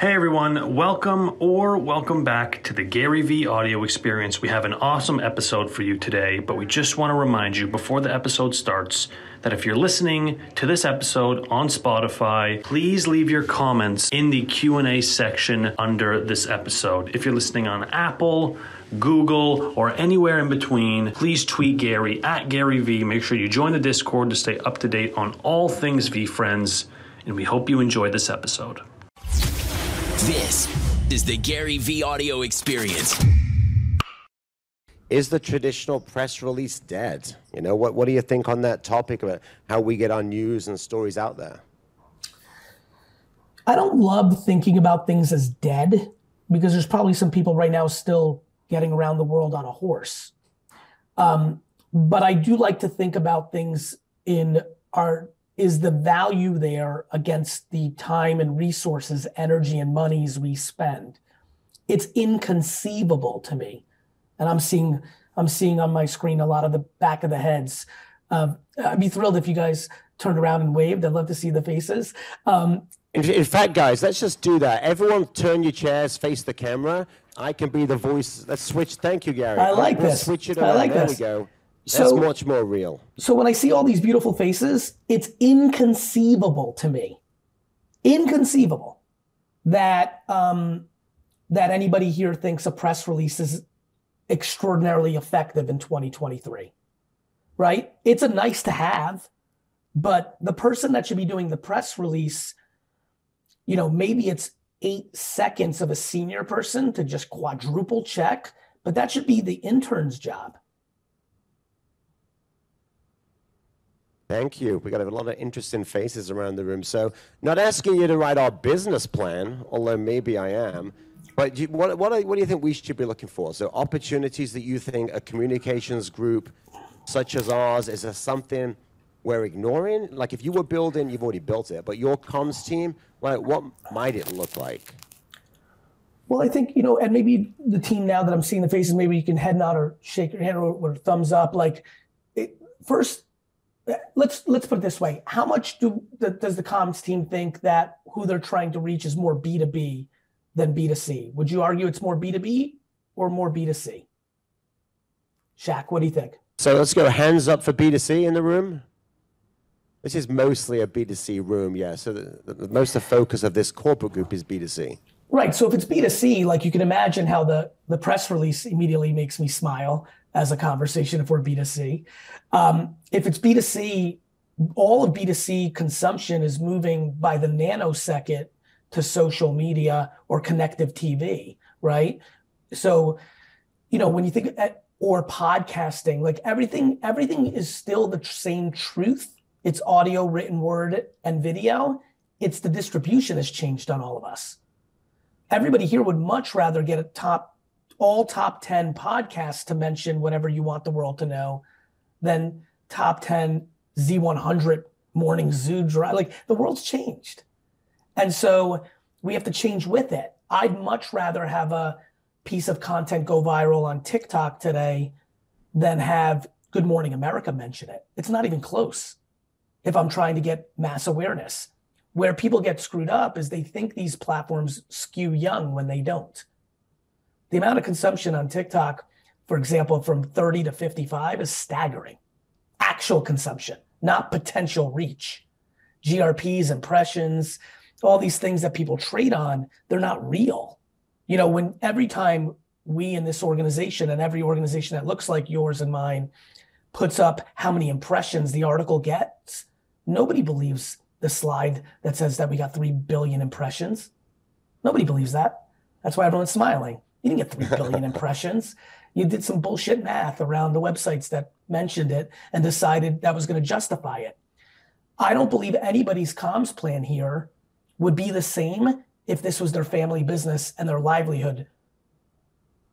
Hey everyone, welcome or welcome back to the GaryVee Audio experience. We have an awesome episode for you today, but we just want to remind you before the episode starts that if you're listening to this episode on Spotify, please leave your comments in the Q&A section under this episode. If you're listening on Apple, Google, or anywhere in between, please tweet Gary at GaryVee. Make sure you join the Discord to stay up to date on all things VeeFriends, and we hope you enjoy this episode. This is the GaryVee Audio experience. Is the traditional press release dead? You know, what, what do you think on that topic about how we get our news and stories out there? I don't love thinking about things as dead because there's probably some people right now still getting around the world on a horse. Um, but I do like to think about things in our is the value there against the time and resources, energy and monies we spend. It's inconceivable to me. And I'm seeing I'm seeing on my screen a lot of the back of the heads. I'd be thrilled if you guys turned around and waved. I'd love to see the faces. Um, in, in, fact, guys, let's just do that. Everyone turn your chairs, face the camera. I can be the voice. Let's switch. Thank you, Gary. I like Let's this. Switch it around. I like there this. we go. So- That's much more real. So when I see all these beautiful faces, it's inconceivable to me, inconceivable that um, that anybody here thinks a press release is extraordinarily effective in 2023. Right? It's a nice to have, but the person that should be doing the press release, you know, maybe it's eight seconds of a senior person to just quadruple check, but that should be the intern's job. Thank you. We got a lot of interesting faces around the room. So, not asking you to write our business plan, although maybe I am. But you, what, what, what do you think we should be looking for? So, opportunities that you think a communications group such as ours is there something we're ignoring? Like, if you were building, you've already built it, but your comms team, like, what might it look like? Well, I think, you know, and maybe the team now that I'm seeing the faces, maybe you can head nod or shake your hand or, or thumbs up. Like, it, first, let's let's put it this way: How much do does the comms team think that who they're trying to reach is more B two B than B two C? Would you argue it's more B two B or more B two C? Shaq, what do you think? So let's go hands up for B2C in the room. This is mostly a B2C room, yeah. So the, the, most of the focus of this corporate group is B2C. Right. So if it's B2C, like you can imagine how the, the press release immediately makes me smile as a conversation if we're B2C. Um, if it's B2C, all of B2C consumption is moving by the nanosecond to social media or connective TV, right? So, you know, when you think or podcasting, like everything, everything is still the same truth. It's audio, written word, and video. It's the distribution has changed on all of us. Everybody here would much rather get a top, all top 10 podcasts to mention whatever you want the world to know than top 10 Z100 morning zoo drive. Like the world's changed. And so we have to change with it. I'd much rather have a piece of content go viral on TikTok today than have Good Morning America mention it. It's not even close if I'm trying to get mass awareness. Where people get screwed up is they think these platforms skew young when they don't. The amount of consumption on TikTok, for example, from 30 to 55 is staggering. Actual consumption, not potential reach. GRPs, impressions, all these things that people trade on, they're not real. You know, when every time we in this organization and every organization that looks like yours and mine puts up how many impressions the article gets, nobody believes the slide that says that we got 3 billion impressions. Nobody believes that. That's why everyone's smiling. You didn't get 3 billion impressions. You did some bullshit math around the websites that mentioned it and decided that was going to justify it. I don't believe anybody's comms plan here would be the same if this was their family business and their livelihood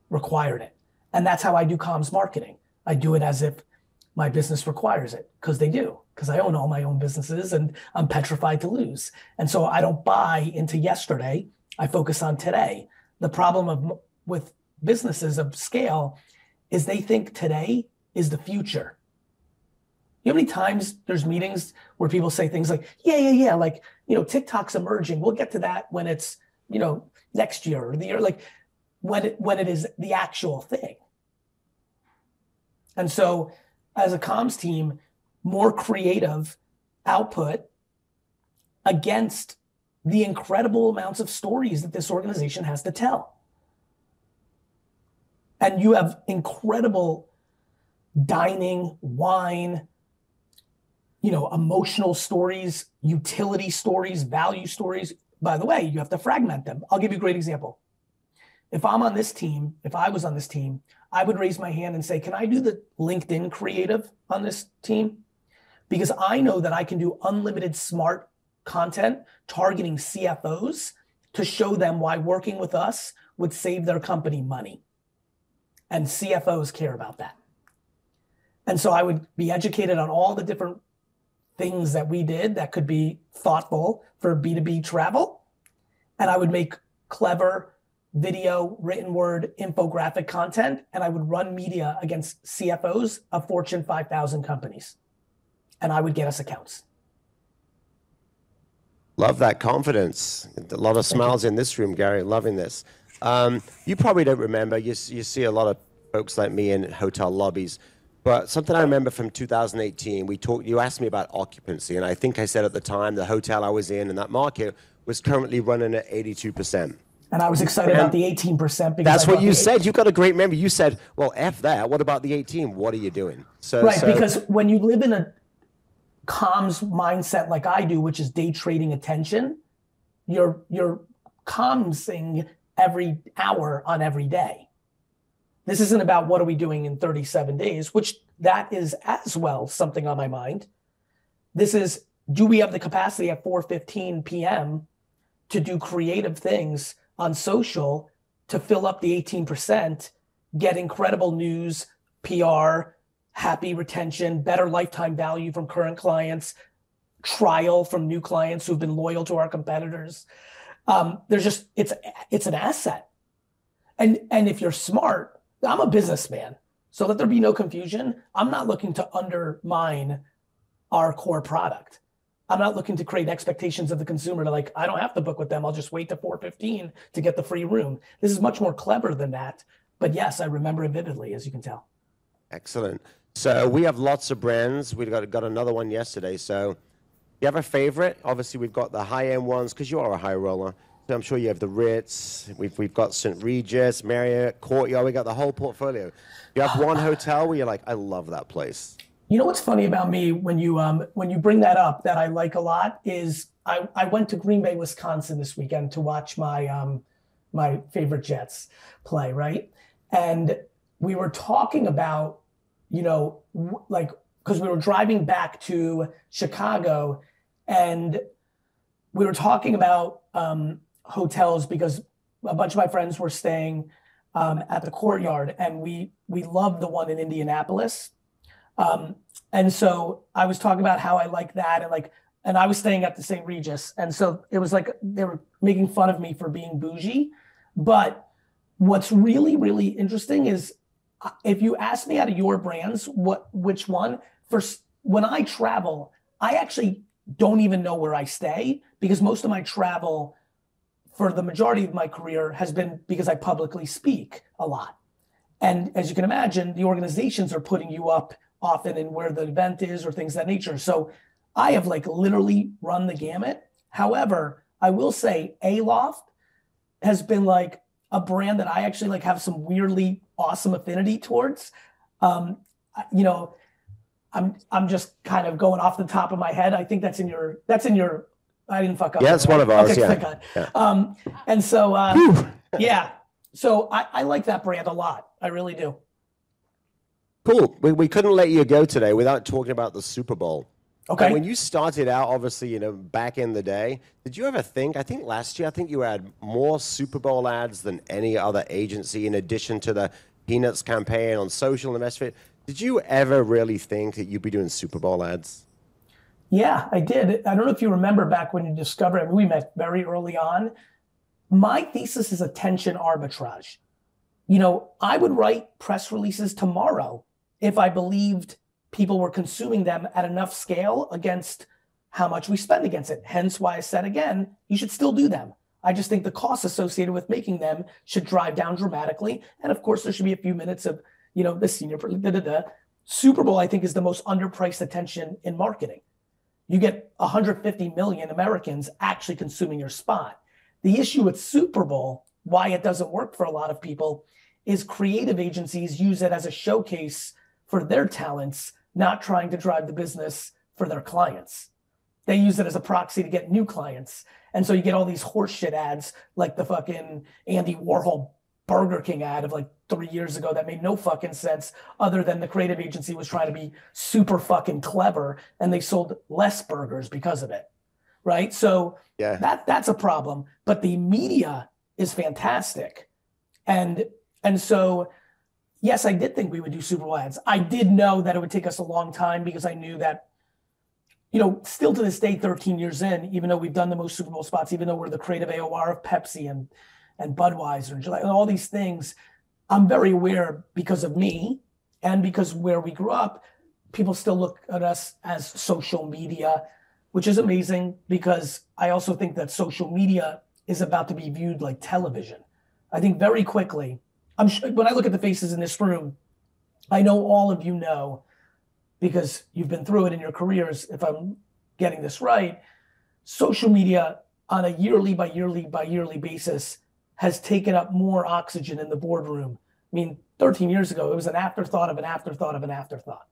required it. And that's how I do comms marketing. I do it as if my business requires it because they do, because I own all my own businesses and I'm petrified to lose. And so I don't buy into yesterday. I focus on today. The problem of with businesses of scale is they think today is the future. You know how many times there's meetings where people say things like, yeah, yeah, yeah, like, you know, TikTok's emerging. We'll get to that when it's you know, next year or the year, like when it, when it is the actual thing. And so as a comms team, more creative output against the incredible amounts of stories that this organization has to tell. And you have incredible dining, wine, you know, emotional stories, utility stories, value stories. By the way, you have to fragment them. I'll give you a great example. If I'm on this team, if I was on this team, I would raise my hand and say, Can I do the LinkedIn creative on this team? Because I know that I can do unlimited smart content targeting CFOs to show them why working with us would save their company money. And CFOs care about that. And so I would be educated on all the different things that we did that could be thoughtful for B2B travel. And I would make clever video, written word, infographic content, and I would run media against CFOs of Fortune 5000 companies. And I would get us accounts. Love that confidence. A lot of smiles in this room, Gary. Loving this. Um, you probably don't remember. You, you see a lot of folks like me in hotel lobbies. But something I remember from 2018, we talked. You asked me about occupancy, and I think I said at the time the hotel I was in in that market was currently running at 82 percent. And I was excited and about the 18 percent because that's what you said. You got a great memory. You said, "Well, f that. What about the 18? What are you doing?" So right, so, because when you live in a comms mindset like I do, which is day trading attention, you're you're commsing every hour on every day. This isn't about what are we doing in 37 days, which that is as well something on my mind. This is do we have the capacity at 4:15 p.m. to do creative things on social to fill up the 18%, get incredible news, PR, happy retention, better lifetime value from current clients, trial from new clients who've been loyal to our competitors. Um, there's just it's it's an asset, and and if you're smart, I'm a businessman. So let there be no confusion. I'm not looking to undermine our core product. I'm not looking to create expectations of the consumer to like, I don't have to book with them. I'll just wait to 415 to get the free room. This is much more clever than that. But yes, I remember it vividly, as you can tell. Excellent. So we have lots of brands. We got got another one yesterday. So you have a favorite? Obviously, we've got the high end ones because you are a high roller. So I'm sure you have the Ritz. We've, we've got St. Regis, Marriott, Courtyard. We got the whole portfolio. You have one hotel where you're like, I love that place. You know what's funny about me when you um when you bring that up that I like a lot is I, I went to Green Bay, Wisconsin this weekend to watch my um my favorite Jets play, right? And we were talking about, you know, like because we were driving back to Chicago and we were talking about um, hotels because a bunch of my friends were staying um, at the courtyard and we we loved the one in indianapolis. Um, and so i was talking about how i like that and like and i was staying at the st regis. And so it was like they were making fun of me for being bougie. But what's really really interesting is Uh, if you ask me out of your brands what which one first when i travel i actually don't even know where i stay because most of my travel for the majority of my career has been because I publicly speak a lot. And as you can imagine, the organizations are putting you up often in where the event is or things that nature. So I have like literally run the gamut. However, I will say Aloft has been like a brand that I actually like have some weirdly awesome affinity towards. Um, you know, I'm I'm just kind of going off the top of my head. I think that's in your that's in your I didn't fuck up. Yeah, it's one of ours. Okay, yeah. yeah. Um, and so, uh, yeah. So I, I like that brand a lot. I really do. Cool. We, we couldn't let you go today without talking about the Super Bowl. Okay. And when you started out, obviously, you know, back in the day, did you ever think? I think last year, I think you had more Super Bowl ads than any other agency, in addition to the Peanuts campaign on social investment. Did you ever really think that you'd be doing Super Bowl ads? Yeah, I did. I don't know if you remember back when you discovered it. We met very early on. My thesis is attention arbitrage. You know, I would write press releases tomorrow if I believed people were consuming them at enough scale against how much we spend against it. Hence why I said again, you should still do them. I just think the costs associated with making them should drive down dramatically. And of course, there should be a few minutes of, you know, the senior. Da, da, da. Super Bowl, I think, is the most underpriced attention in marketing. You get 150 million Americans actually consuming your spot. The issue with Super Bowl, why it doesn't work for a lot of people, is creative agencies use it as a showcase for their talents, not trying to drive the business for their clients. They use it as a proxy to get new clients. And so you get all these horseshit ads like the fucking Andy Warhol Burger King ad of like three years ago that made no fucking sense other than the creative agency was trying to be super fucking clever and they sold less burgers because of it. Right. So yeah. that that's a problem. But the media is fantastic. And and so yes, I did think we would do Super Bowl ads. I did know that it would take us a long time because I knew that you know, still to this day, 13 years in, even though we've done the most Super Bowl spots, even though we're the creative AOR of Pepsi and and Budweiser and and all these things, I'm very aware because of me and because where we grew up, people still look at us as social media, which is amazing because I also think that social media is about to be viewed like television. I think very quickly, I'm sure when I look at the faces in this room, I know all of you know because you've been through it in your careers, if I'm getting this right, social media on a yearly by yearly by yearly basis has taken up more oxygen in the boardroom. I mean, 13 years ago, it was an afterthought of an afterthought of an afterthought.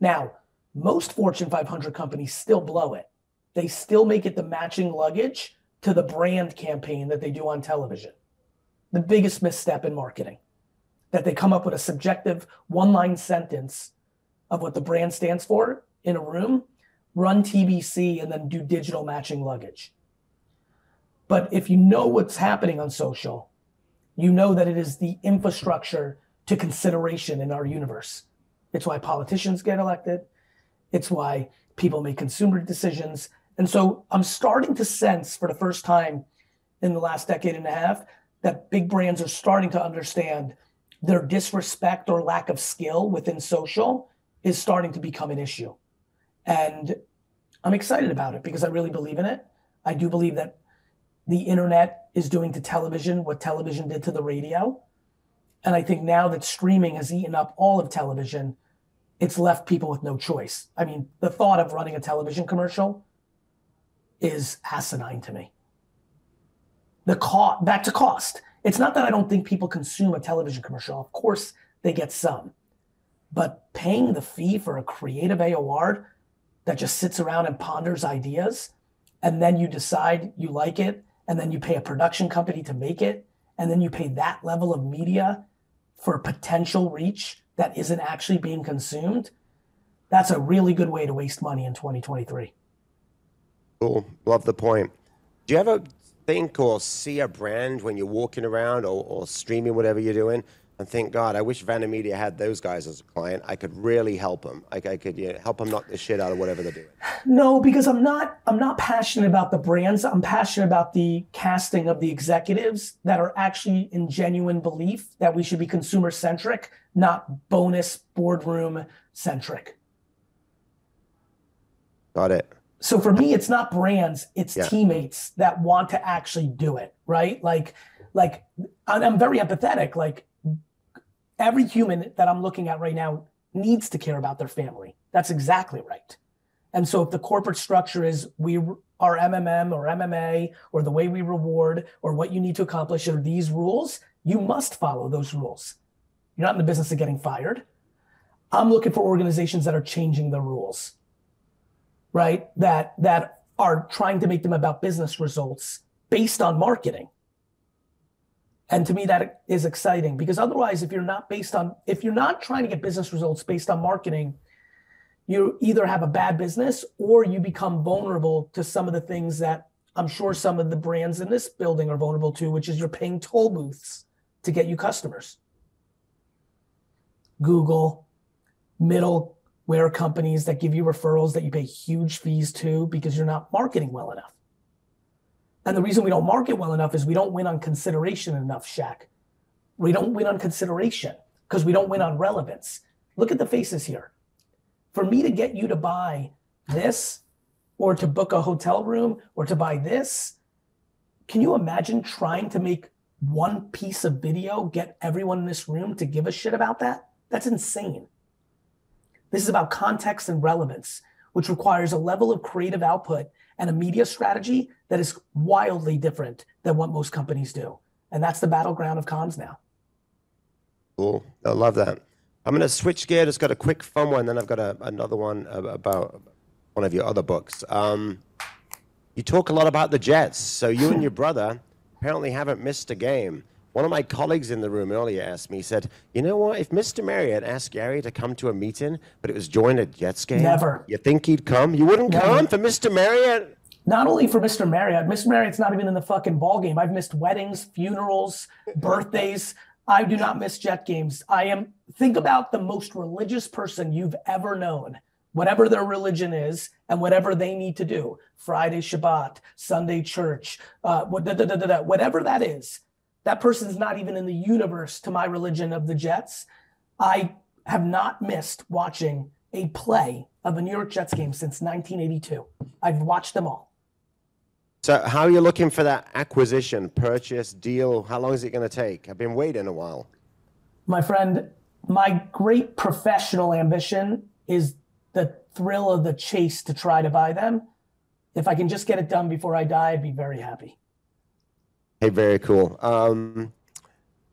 Now, most Fortune 500 companies still blow it. They still make it the matching luggage to the brand campaign that they do on television. The biggest misstep in marketing that they come up with a subjective one line sentence of what the brand stands for in a room, run TBC, and then do digital matching luggage. But if you know what's happening on social, you know that it is the infrastructure to consideration in our universe. It's why politicians get elected. It's why people make consumer decisions. And so I'm starting to sense for the first time in the last decade and a half that big brands are starting to understand their disrespect or lack of skill within social is starting to become an issue. And I'm excited about it because I really believe in it. I do believe that the internet is doing to television what television did to the radio. And I think now that streaming has eaten up all of television, it's left people with no choice. I mean, the thought of running a television commercial is asinine to me. The cost, back to cost. It's not that I don't think people consume a television commercial. Of course, they get some. But paying the fee for a creative AOR that just sits around and ponders ideas, and then you decide you like it, and then you pay a production company to make it, and then you pay that level of media for potential reach that isn't actually being consumed, that's a really good way to waste money in 2023. Cool. Love the point. Do you ever think or see a brand when you're walking around or, or streaming, whatever you're doing, and think, God, I wish VaynerMedia had those guys as a client. I could really help them. I, I could you know, help them knock the shit out of whatever they're doing. No, because I'm not. I'm not passionate about the brands. I'm passionate about the casting of the executives that are actually in genuine belief that we should be consumer centric, not bonus boardroom centric. Got it. So for me, it's not brands; it's yeah. teammates that want to actually do it. Right? Like, like I'm very empathetic. Like every human that I'm looking at right now needs to care about their family. That's exactly right. And so if the corporate structure is we are MMM or MMA or the way we reward or what you need to accomplish are these rules, you must follow those rules. You're not in the business of getting fired. I'm looking for organizations that are changing the rules, right? That that are trying to make them about business results based on marketing. And to me, that is exciting because otherwise, if you're not based on, if you're not trying to get business results based on marketing, you either have a bad business or you become vulnerable to some of the things that I'm sure some of the brands in this building are vulnerable to, which is you're paying toll booths to get you customers. Google, middleware companies that give you referrals that you pay huge fees to because you're not marketing well enough. And the reason we don't market well enough is we don't win on consideration enough, Shaq. We don't win on consideration because we don't win on relevance. Look at the faces here. For me to get you to buy this or to book a hotel room or to buy this, can you imagine trying to make one piece of video get everyone in this room to give a shit about that? That's insane. This is about context and relevance, which requires a level of creative output and a media strategy that is wildly different than what most companies do. And that's the battleground of comms now. Cool. I love that. I'm going to switch gear. Just got a quick fun one, then I've got a, another one about one of your other books. Um, you talk a lot about the Jets. So you and your brother apparently haven't missed a game. One of my colleagues in the room earlier asked me, he said, You know what? If Mr. Marriott asked Gary to come to a meeting, but it was join a Jets game, Never. You think he'd come? You wouldn't Never. come for Mr. Marriott? Not only for Mr. Marriott, Mr. Marriott's not even in the fucking ball game. I've missed weddings, funerals, birthdays. I do not miss Jet games. I am, think about the most religious person you've ever known, whatever their religion is and whatever they need to do Friday Shabbat, Sunday church, uh, whatever that is. That person's not even in the universe to my religion of the Jets. I have not missed watching a play of a New York Jets game since 1982. I've watched them all. So, how are you looking for that acquisition, purchase, deal? How long is it going to take? I've been waiting a while. My friend, my great professional ambition is the thrill of the chase to try to buy them. If I can just get it done before I die, I'd be very happy. Hey, very cool. Um,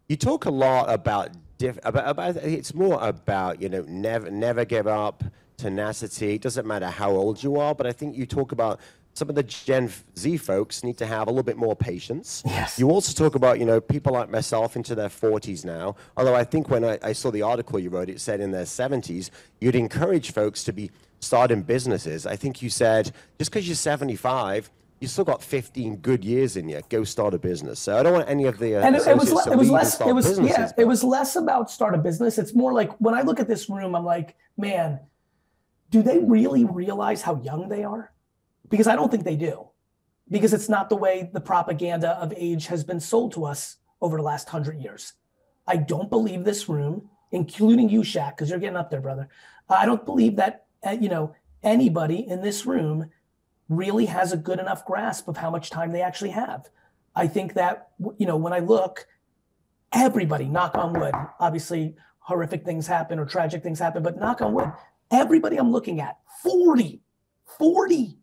you talk a lot about, diff- about, about it's more about you know never never give up, tenacity. It doesn't matter how old you are, but I think you talk about some of the Gen Z folks need to have a little bit more patience. Yes. You also talk about, you know, people like myself into their 40s now. Although I think when I, I saw the article you wrote, it said in their 70s, you'd encourage folks to be starting businesses. I think you said just because you're 75, you still got 15 good years in you. Go start a business. So I don't want any of the uh, and it, it was it was less it was yeah it was less about start a business. It's more like when I look at this room, I'm like, man, do they really realize how young they are? Because I don't think they do. Because it's not the way the propaganda of age has been sold to us over the last hundred years. I don't believe this room, including you, Shaq, because you're getting up there, brother. I don't believe that uh, you know anybody in this room really has a good enough grasp of how much time they actually have. I think that you know when I look, everybody, knock on wood, obviously horrific things happen or tragic things happen, but knock on wood, everybody I'm looking at, 40, 40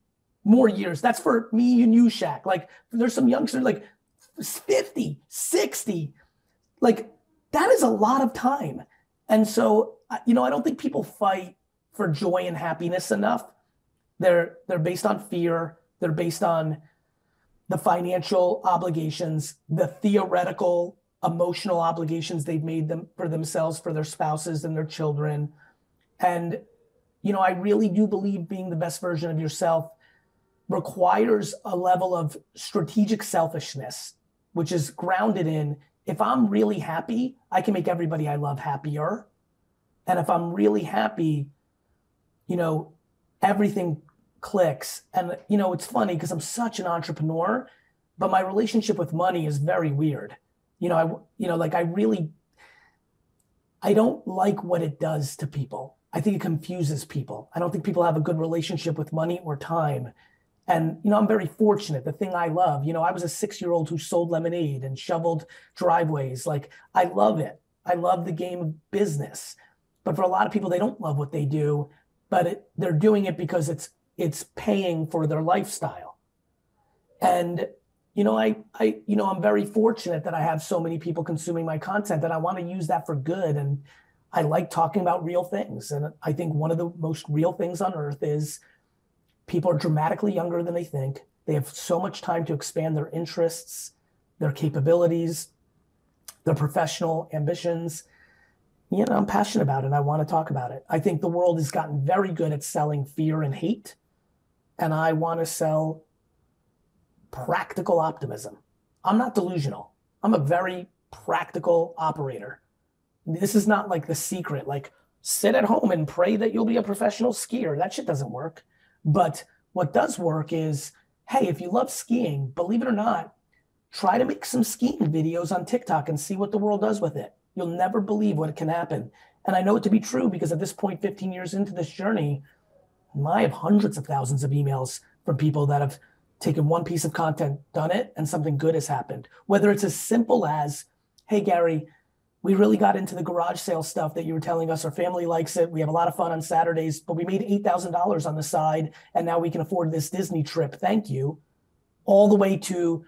more years. That's for me and you, Shaq. Like there's some youngsters like 50, 60. Like that is a lot of time. And so, you know, I don't think people fight for joy and happiness enough. They're they're based on fear. They're based on the financial obligations, the theoretical emotional obligations they've made them for themselves, for their spouses and their children. And you know, I really do believe being the best version of yourself requires a level of strategic selfishness, which is grounded in if I'm really happy, I can make everybody I love happier. And if I'm really happy, you know, everything clicks. And, you know, it's funny because I'm such an entrepreneur, but my relationship with money is very weird. You know, I, you know, like I really, I don't like what it does to people. I think it confuses people. I don't think people have a good relationship with money or time. And, you know, I'm very fortunate. The thing I love, you know, I was a six year old who sold lemonade and shoveled driveways. Like, I love it. I love the game of business. But for a lot of people, they don't love what they do, but it, they're doing it because it's it's paying for their lifestyle. And you know, I I you know, I'm very fortunate that I have so many people consuming my content that I want to use that for good. And I like talking about real things. And I think one of the most real things on earth is People are dramatically younger than they think. They have so much time to expand their interests, their capabilities, their professional ambitions. You know, I'm passionate about it. and I want to talk about it. I think the world has gotten very good at selling fear and hate. And I want to sell practical optimism. I'm not delusional. I'm a very practical operator. This is not like the secret, like sit at home and pray that you'll be a professional skier. That shit doesn't work. But what does work is, hey, if you love skiing, believe it or not, try to make some skiing videos on TikTok and see what the world does with it. You'll never believe what can happen. And I know it to be true because at this point, 15 years into this journey, I have hundreds of thousands of emails from people that have taken one piece of content, done it, and something good has happened. Whether it's as simple as, hey, Gary, we really got into the garage sale stuff that you were telling us. Our family likes it. We have a lot of fun on Saturdays, but we made $8,000 on the side, and now we can afford this Disney trip. Thank you. All the way to,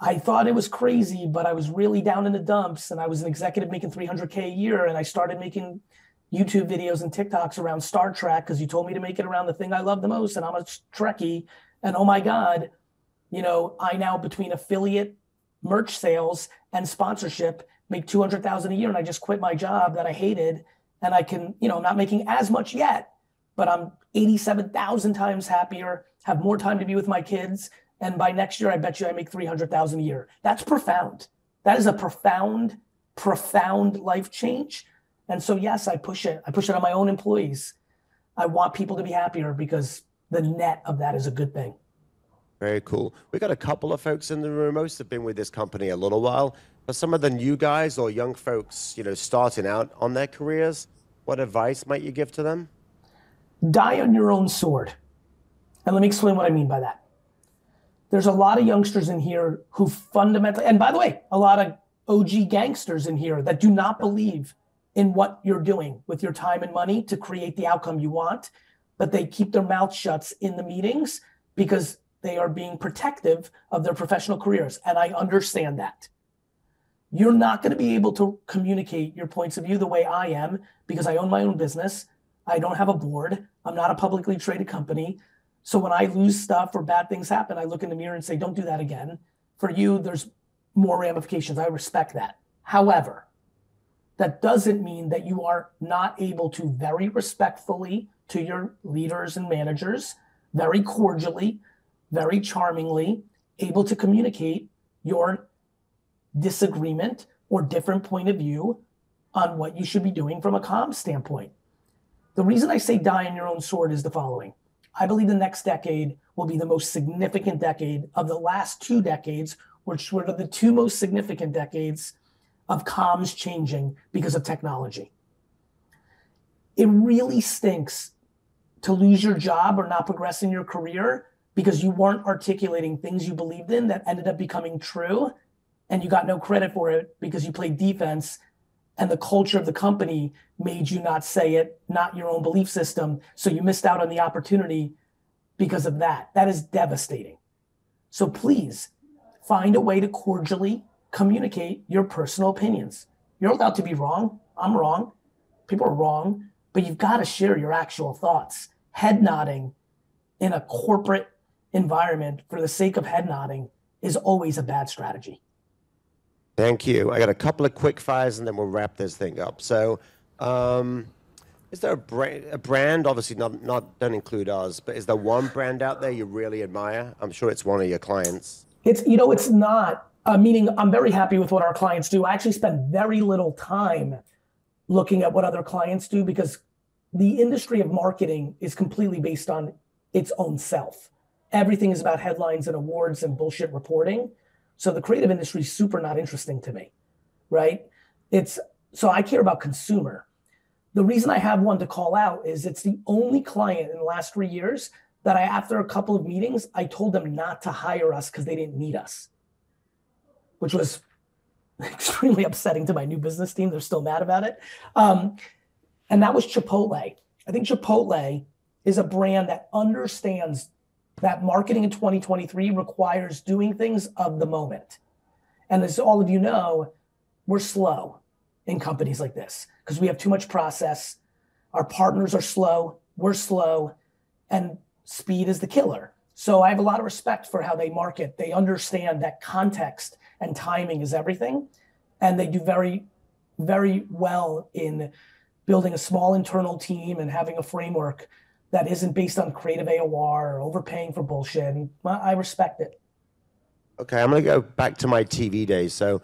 I thought it was crazy, but I was really down in the dumps, and I was an executive making 300K a year, and I started making YouTube videos and TikToks around Star Trek because you told me to make it around the thing I love the most, and I'm a Trekkie. And oh my God, you know, I now between affiliate merch sales and sponsorship make 200,000 a year and I just quit my job that I hated and I can, you know, I'm not making as much yet, but I'm 87,000 times happier, have more time to be with my kids and by next year I bet you I make 300,000 a year. That's profound. That is a profound profound life change. And so yes, I push it. I push it on my own employees. I want people to be happier because the net of that is a good thing. Very cool. We got a couple of folks in the room. Most have been with this company a little while. For some of the new guys or young folks, you know, starting out on their careers, what advice might you give to them? Die on your own sword. And let me explain what I mean by that. There's a lot of youngsters in here who fundamentally, and by the way, a lot of OG gangsters in here that do not believe in what you're doing with your time and money to create the outcome you want, but they keep their mouth shut in the meetings because they are being protective of their professional careers. And I understand that. You're not going to be able to communicate your points of view the way I am because I own my own business. I don't have a board. I'm not a publicly traded company. So when I lose stuff or bad things happen, I look in the mirror and say, don't do that again. For you, there's more ramifications. I respect that. However, that doesn't mean that you are not able to very respectfully to your leaders and managers, very cordially, very charmingly, able to communicate your disagreement or different point of view on what you should be doing from a calm standpoint. The reason I say die on your own sword is the following. I believe the next decade will be the most significant decade of the last two decades, which were the two most significant decades of comms changing because of technology. It really stinks to lose your job or not progress in your career because you weren't articulating things you believed in that ended up becoming true and you got no credit for it because you played defense and the culture of the company made you not say it, not your own belief system. So you missed out on the opportunity because of that. That is devastating. So please find a way to cordially communicate your personal opinions. You're allowed to be wrong. I'm wrong. People are wrong, but you've got to share your actual thoughts. Head nodding in a corporate environment for the sake of head nodding is always a bad strategy. Thank you. I got a couple of quick fires and then we'll wrap this thing up. So, um, is there a brand, a brand, obviously not, not, don't include ours, but is there one brand out there you really admire? I'm sure it's one of your clients. It's, you know, it's not, uh, meaning I'm very happy with what our clients do. I actually spend very little time looking at what other clients do because the industry of marketing is completely based on its own self everything is about headlines and awards and bullshit reporting. So the creative industry is super not interesting to me, right? It's so I care about consumer. The reason I have one to call out is it's the only client in the last three years that I, after a couple of meetings, I told them not to hire us because they didn't need us, which was extremely upsetting to my new business team. They're still mad about it. Um, and that was Chipotle. I think Chipotle is a brand that understands that marketing in 2023 requires doing things of the moment. And as all of you know, we're slow in companies like this because we have too much process. Our partners are slow, we're slow, and speed is the killer. So I have a lot of respect for how they market. They understand that context and timing is everything. And they do very, very well in building a small internal team and having a framework that isn't based on creative AOR or overpaying for bullshit. And I respect it. Okay, I'm going to go back to my TV days. So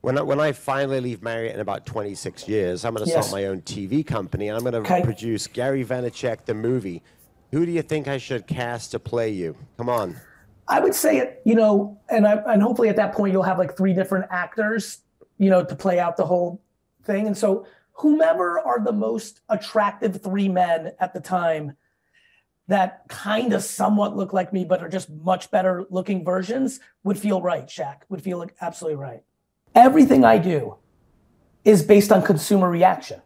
when I, when I finally leave Marriott in about 26 years, I'm going to yes. start my own TV company. And I'm going to okay. produce Gary Vaynerchuk, the movie. Who do you think I should cast to play you? Come on. I would say it, you know, and I, and hopefully at that point you'll have like three different actors, you know, to play out the whole thing. And so whomever are the most attractive three men at the time, that kind of somewhat look like me, but are just much better looking versions would feel right, Shaq, would feel like absolutely right. Everything I do is based on consumer reaction.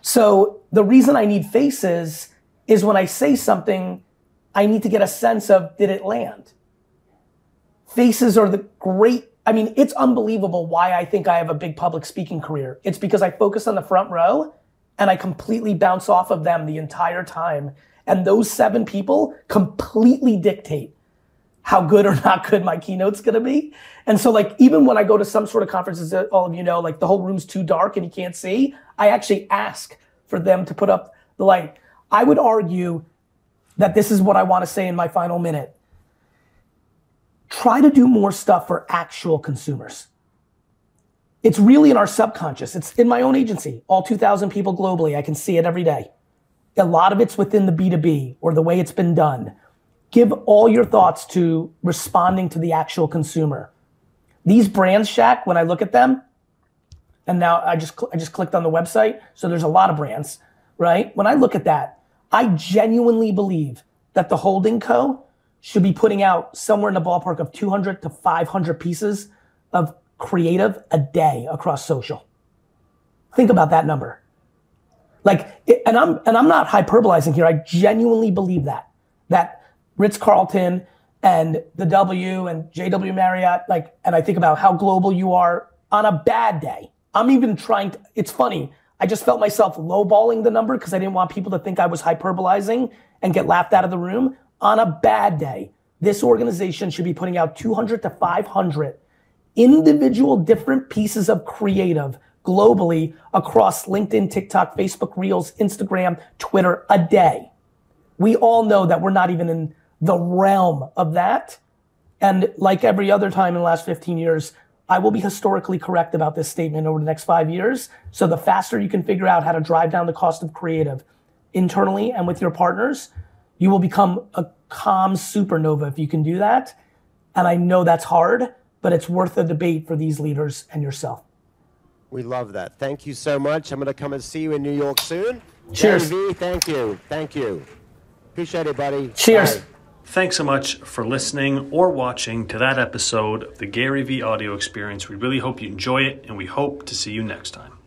So the reason I need faces is when I say something, I need to get a sense of did it land? Faces are the great, I mean, it's unbelievable why I think I have a big public speaking career. It's because I focus on the front row and I completely bounce off of them the entire time. And those seven people completely dictate how good or not good my keynote's gonna be. And so, like, even when I go to some sort of conferences that all of you know, like the whole room's too dark and you can't see, I actually ask for them to put up the light. I would argue that this is what I wanna say in my final minute. Try to do more stuff for actual consumers. It's really in our subconscious. It's in my own agency, all 2,000 people globally. I can see it every day. A lot of it's within the B2B or the way it's been done. Give all your thoughts to responding to the actual consumer. These brands, Shaq, when I look at them, and now I just I just clicked on the website, so there's a lot of brands, right? When I look at that, I genuinely believe that the holding co should be putting out somewhere in the ballpark of 200 to 500 pieces of creative a day across social. Think about that number. Like, and I'm and I'm not hyperbolizing here. I genuinely believe that that Ritz Carlton and the W and JW Marriott, like, and I think about how global you are on a bad day. I'm even trying to. It's funny. I just felt myself lowballing the number because I didn't want people to think I was hyperbolizing and get laughed out of the room. On a bad day, this organization should be putting out 200 to 500 individual different pieces of creative globally across LinkedIn, TikTok, Facebook Reels, Instagram, Twitter a day. We all know that we're not even in the realm of that. And like every other time in the last 15 years, I will be historically correct about this statement over the next five years. So the faster you can figure out how to drive down the cost of creative internally and with your partners, you will become a calm supernova if you can do that. And I know that's hard, but it's worth the debate for these leaders and yourself. We love that. Thank you so much. I'm going to come and see you in New York soon. Cheers. V, thank you. Thank you. Appreciate it, buddy. Cheers. Bye. Thanks so much for listening or watching to that episode of the GaryVee Audio experience. We really hope you enjoy it and we hope to see you next time.